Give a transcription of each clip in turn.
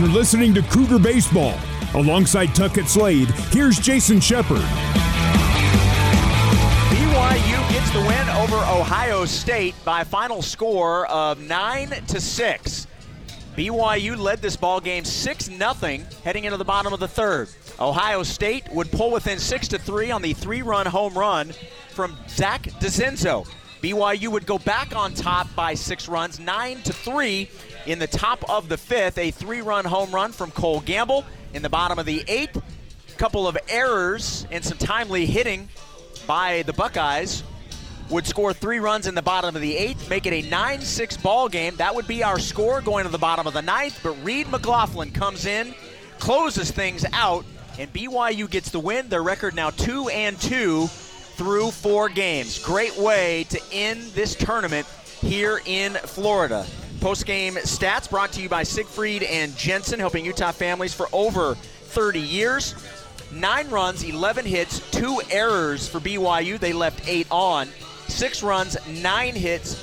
You're listening to Cougar Baseball. Alongside Tucker Slade, here's Jason Shepard. BYU gets the win over Ohio State by final score of 9 to 6. BYU led this ball game 6 0 heading into the bottom of the third. Ohio State would pull within 6 to 3 on the three run home run from Zach Dezenzo. BYU would go back on top by six runs, 9 to 3 in the top of the fifth. A three run home run from Cole Gamble in the bottom of the eighth. a Couple of errors and some timely hitting by the Buckeyes would score three runs in the bottom of the eighth, make it a 9 6 ball game. That would be our score going to the bottom of the ninth. But Reed McLaughlin comes in, closes things out, and BYU gets the win. Their record now 2 and 2 through four games. Great way to end this tournament here in Florida. Post game stats brought to you by Siegfried and Jensen, helping Utah families for over 30 years. Nine runs, 11 hits, two errors for BYU. They left eight on. Six runs, nine hits,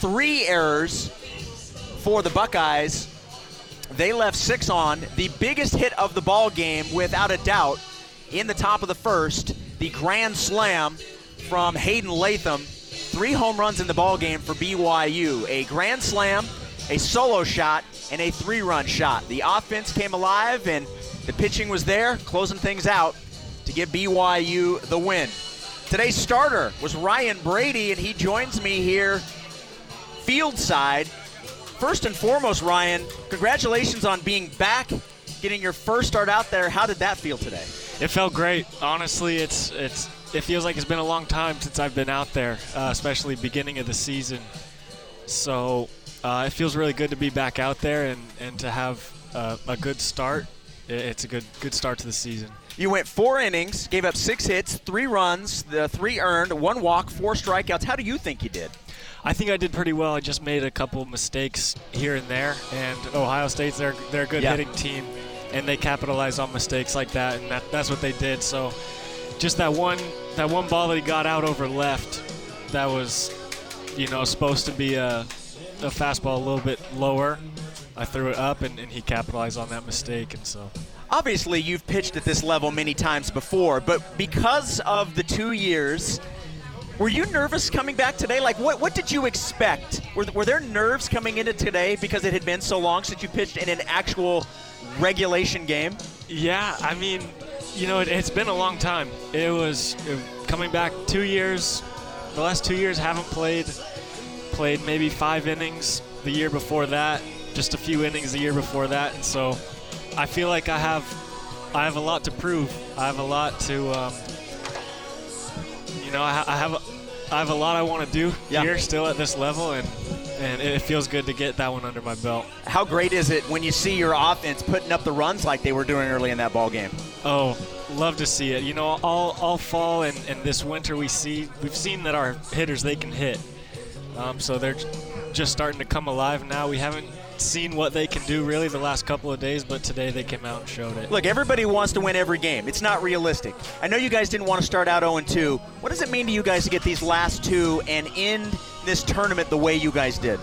three errors for the Buckeyes. They left six on. The biggest hit of the ball game, without a doubt, in the top of the first, the grand slam from Hayden Latham. Three home runs in the ball game for BYU. A grand slam, a solo shot, and a three-run shot. The offense came alive, and the pitching was there, closing things out to give BYU the win. Today's starter was Ryan Brady, and he joins me here field side. First and foremost, Ryan, congratulations on being back, getting your first start out there. How did that feel today? It felt great. Honestly, it's it's it feels like it's been a long time since I've been out there, uh, especially beginning of the season. So uh, it feels really good to be back out there and, and to have uh, a good start. It's a good good start to the season. You went four innings, gave up six hits, three runs, the three earned, one walk, four strikeouts. How do you think you did? I think I did pretty well. I just made a couple mistakes here and there, and Ohio State's they're they're a good Yeah. hitting team, and they capitalize on mistakes like that, and that, that's what they did. So, just that one that one ball that he got out over left, that was, you know, supposed to be a, a fastball a little bit lower. I threw it up, and, and he capitalized on that mistake, and so. Obviously, you've pitched at this level many times before, but because of the two years, were you nervous coming back today? Like, what, what did you expect? Were, were there nerves coming into today because it had been so long since you pitched in an actual regulation game? Yeah, I mean, you know, it, it's been a long time. It was uh, coming back two years. The last two years haven't played. Played maybe five innings the year before that, just a few innings the year before that, and so I feel like I have, I have a lot to prove. I have a lot to, um, you know, I, I have, a, I have a lot I want to do Yeah. here still at this level, and and it feels good to get that one under my belt. How great is it when you see your offense putting up the runs like they were doing early in that ball game? Oh, love to see it. You know, all, all fall and, and this winter we see we've seen that our hitters they can hit. Um, so they're just starting to come alive now. We haven't seen what they can do really the last couple of days, but today they came out and showed it. Look, everybody wants to win every game. It's not realistic. I know you guys didn't want to start out 0 2. What does it mean to you guys to get these last two and end this tournament the way you guys did?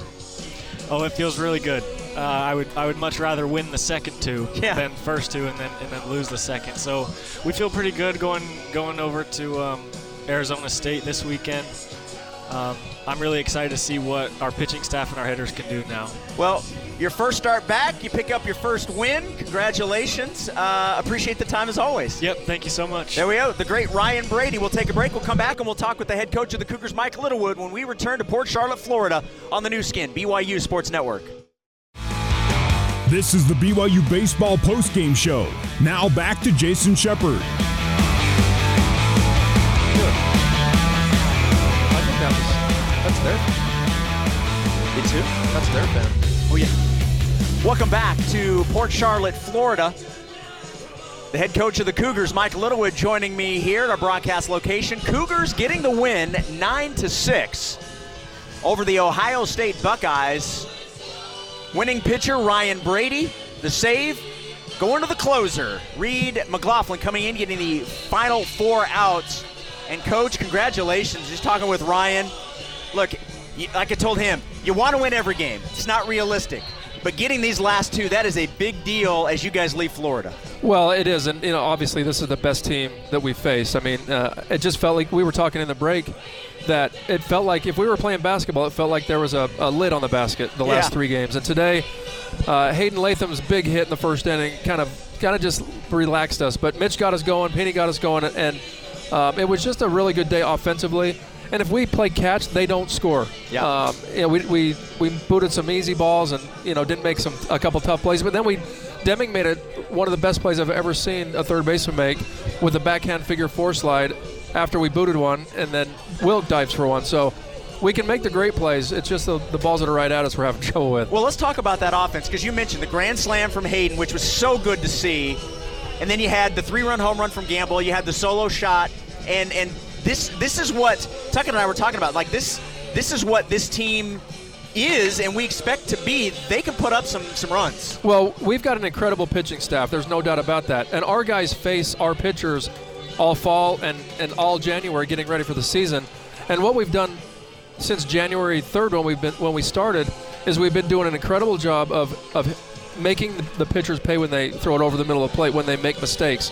Oh, it feels really good. Uh, I would I would much rather win the second two Yeah. than first two and then and then lose the second. So we feel pretty good going going over to um, Arizona State this weekend. Um, I'm really excited to see what our pitching staff and our hitters can do now. Well, your first start back, you pick up your first win. Congratulations. Uh, appreciate the time as always. Yep, thank you so much. There we go. The great Ryan Brady. We'll take a break. We'll come back and we'll talk with the head coach of the Cougars, Mike Littlewood, when we return to Port Charlotte, Florida on the Nu Skin, BYU Sports Network. This is the BYU Baseball postgame show. Now back to Jason Shepard. That's their Me too. That's their fan. Oh, yeah. Welcome back to Port Charlotte, Florida. The head coach of the Cougars, Mike Littlewood, joining me here at our broadcast location. Cougars getting the win 9 to 6 over the Ohio State Buckeyes. Winning pitcher Ryan Brady, the save, going to the closer. Reed McLaughlin coming in, getting the final four outs. And coach, congratulations. Just talking with Ryan. Look, like I told him, you want to win every game. It's not realistic. but getting these last two, that is a big deal as you guys leave Florida. Well, it is, and you know, obviously, this is the best team that we faced. I mean, uh, it just felt like we were talking in the break that it felt like if we were playing basketball, it felt like there was a, a lid on the basket the last Yeah. three games. And today, uh, Hayden Latham's big hit in the first inning kind of kind of just relaxed us. But Mitch got us going, Penny got us going, and um, it was just a really good day offensively. And if we play catch, they don't score. Yeah. Um, you know, we, we we booted some easy balls and you know didn't make some a couple tough plays, but then we Deming made it one of the best plays I've ever seen a third baseman make with a backhand figure four slide after we booted one, and then Wilk dives for one. So we can make the great plays. It's just the, the balls that are right at us we're having trouble with. Well, let's talk about that offense because you mentioned the grand slam from Hayden, which was so good to see, and then you had the three-run home run from Gamble. You had the solo shot, and and this this is what Tucker and I were talking about. Like this this is what this team is, and we expect to be. They can put up some some runs. Well, we've got an incredible pitching staff. There's no doubt about that. And our guys face our pitchers all fall and, and all January getting ready for the season. And what we've done since January 3rd when we've been when we started is we've been doing an incredible job of, of making the pitchers pay when they throw it over the middle of the plate when they make mistakes.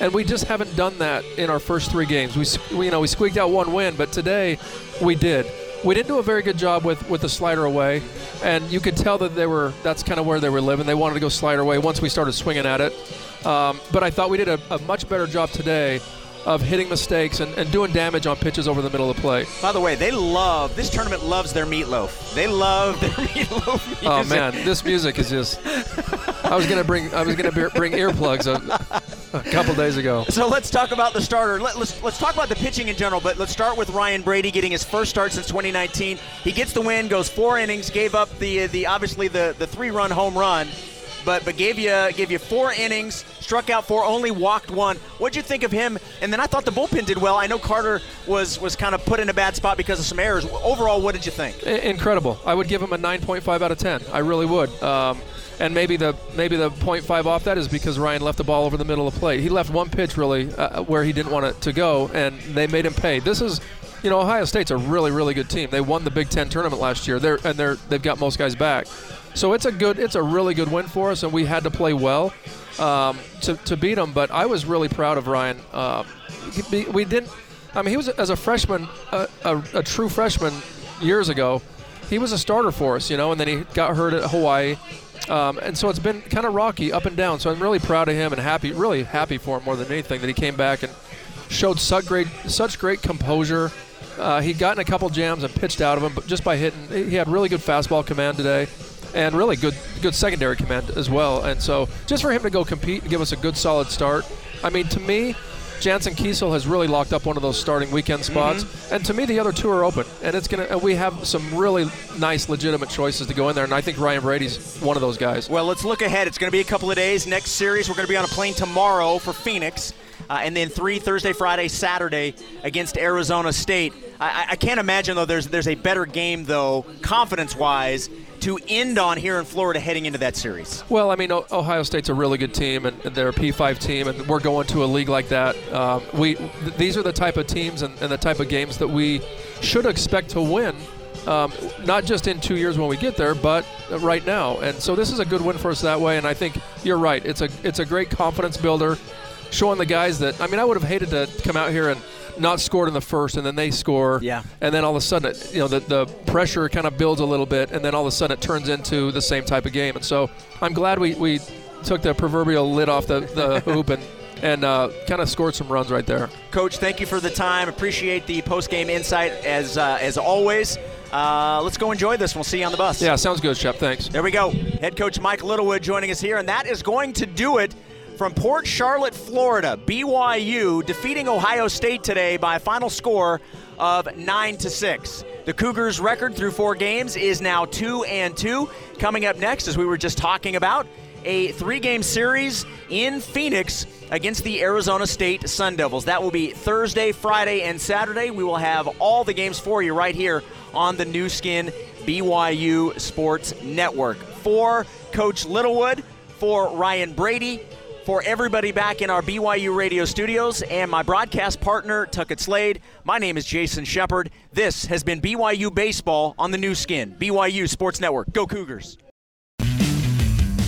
And we just haven't done that in our first three games. We, we you know we squeaked out one win, but today we did. We didn't do a very good job with, with the slider away, and you could tell that they were that's kind of where they were living. They wanted to go slider away once we started swinging at it. Um, but I thought we did a, a much better job today of hitting mistakes and, and doing damage on pitches over the middle of the plate. By the way, they love this tournament. Loves their meatloaf. They love their meatloaf. Music. Oh man, this music is just. I was gonna bring I was gonna bring earplugs a, a couple days ago. So let's talk about the starter. Let, let's let's talk about the pitching in general, but let's start with Ryan Brady getting his first start since 2019. He gets the win, goes four innings, gave up the uh, the obviously the the three run home run, but but gave you gave you four innings, struck out four, only walked one. What'd you think of him? And then I thought the bullpen did well. I know Carter was was kind of put in a bad spot because of some errors. Overall, what did you think? Incredible. I would give him a 9.5 out of 10. I really would. Um, and maybe the maybe the 0.5 off that is because Ryan left the ball over the middle of the plate. He left one pitch really uh, where he didn't want it to go, and they made him pay. This is, you know, Ohio State's a really really good team. They won the Big Ten tournament last year. They're and they're they've got most guys back. So it's a good it's a really good win for us, and we had to play well um, to to beat them. But I was really proud of Ryan. He- we didn't. I mean, he was as a freshman, a, a, a true freshman years ago. He was a starter for us, you know, and then he got hurt at Hawaii, um, and so it's been kind of rocky up and down. So I'm really proud of him and happy, really happy for him more than anything that he came back and showed such great, such great composure. Uh, he'd gotten a couple jams and pitched out of them, but just by hitting, he had really good fastball command today, and really good, good secondary command as well. And so just for him to go compete and give us a good, solid start. I mean, to me, Janzen Keisel has really locked up one of those starting weekend spots, and to me, the other two are open, and it's gonna. And we have some really nice, legitimate choices to go in there, and I think Ryan Brady's one of those guys. Well, let's look ahead. It's going to be a couple of days. Next series, we're going to be on a plane tomorrow for Phoenix, uh, and then three Thursday, Friday, Saturday against Arizona State. I, I- can't imagine though. There's there's a better game though, confidence-wise, to end on here in Florida heading into that series. Well, I mean, Ohio State's a really good team, and, and they're a P5 team, and we're going to a league like that. Um, we th- these are the type of teams and, and the type of games that we should expect to win. Um, not just in two years when we get there, but right now. And so this is a good win for us that way. And I think you're right. It's a it's a great confidence builder, showing the guys that. I mean, I would have hated to come out here and not scored in the first, and then they score. Yeah. And then all of a sudden, it, you know, the, the pressure kind of builds a little bit, and then all of a sudden it turns into the same type of game. And so I'm glad we, we took the proverbial lid off the, the hoop and, and uh, kind of scored some runs right there. Coach, thank you for the time. Appreciate the post-game insight as uh, as always. Uh, let's go enjoy this. We'll see you on the bus. Yeah, sounds good, Shep. Thanks. There we go. Head coach Mike Littlewood joining us here, and that is going to do it from Port Charlotte, Florida. BYU defeating Ohio State today by a final score of 9 to 6. The Cougars' record through four games is now 2 and 2. Coming up next, as we were just talking about, a three game series in Phoenix against the Arizona State Sun Devils. That will be Thursday, Friday, and Saturday. We will have all the games for you right here on the Nu Skin BYU Sports Network. For Coach Littlewood, for Ryan Brady, for everybody back in our BYU radio studios, and my broadcast partner, Tucker Slade, my name is Jason Shepard. This has been BYU Baseball on the Nu Skin, BYU Sports Network. Go Cougars.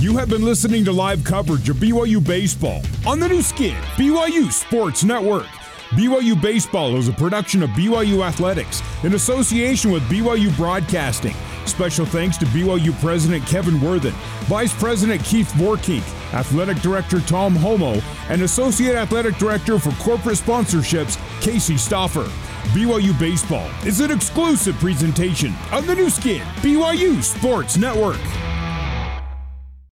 You have been listening to live coverage of BYU baseball on the Nu Skin, BYU Sports Network. BYU Baseball is a production of BYU Athletics in association with BYU Broadcasting. Special thanks to BYU President Kevin Worthen, Vice President Keith Vorkink, Athletic Director Tom Holmoe, and Associate Athletic Director for Corporate Sponsorships, Casey Stoffer. BYU Baseball is an exclusive presentation of the Nu Skin, BYU Sports Network.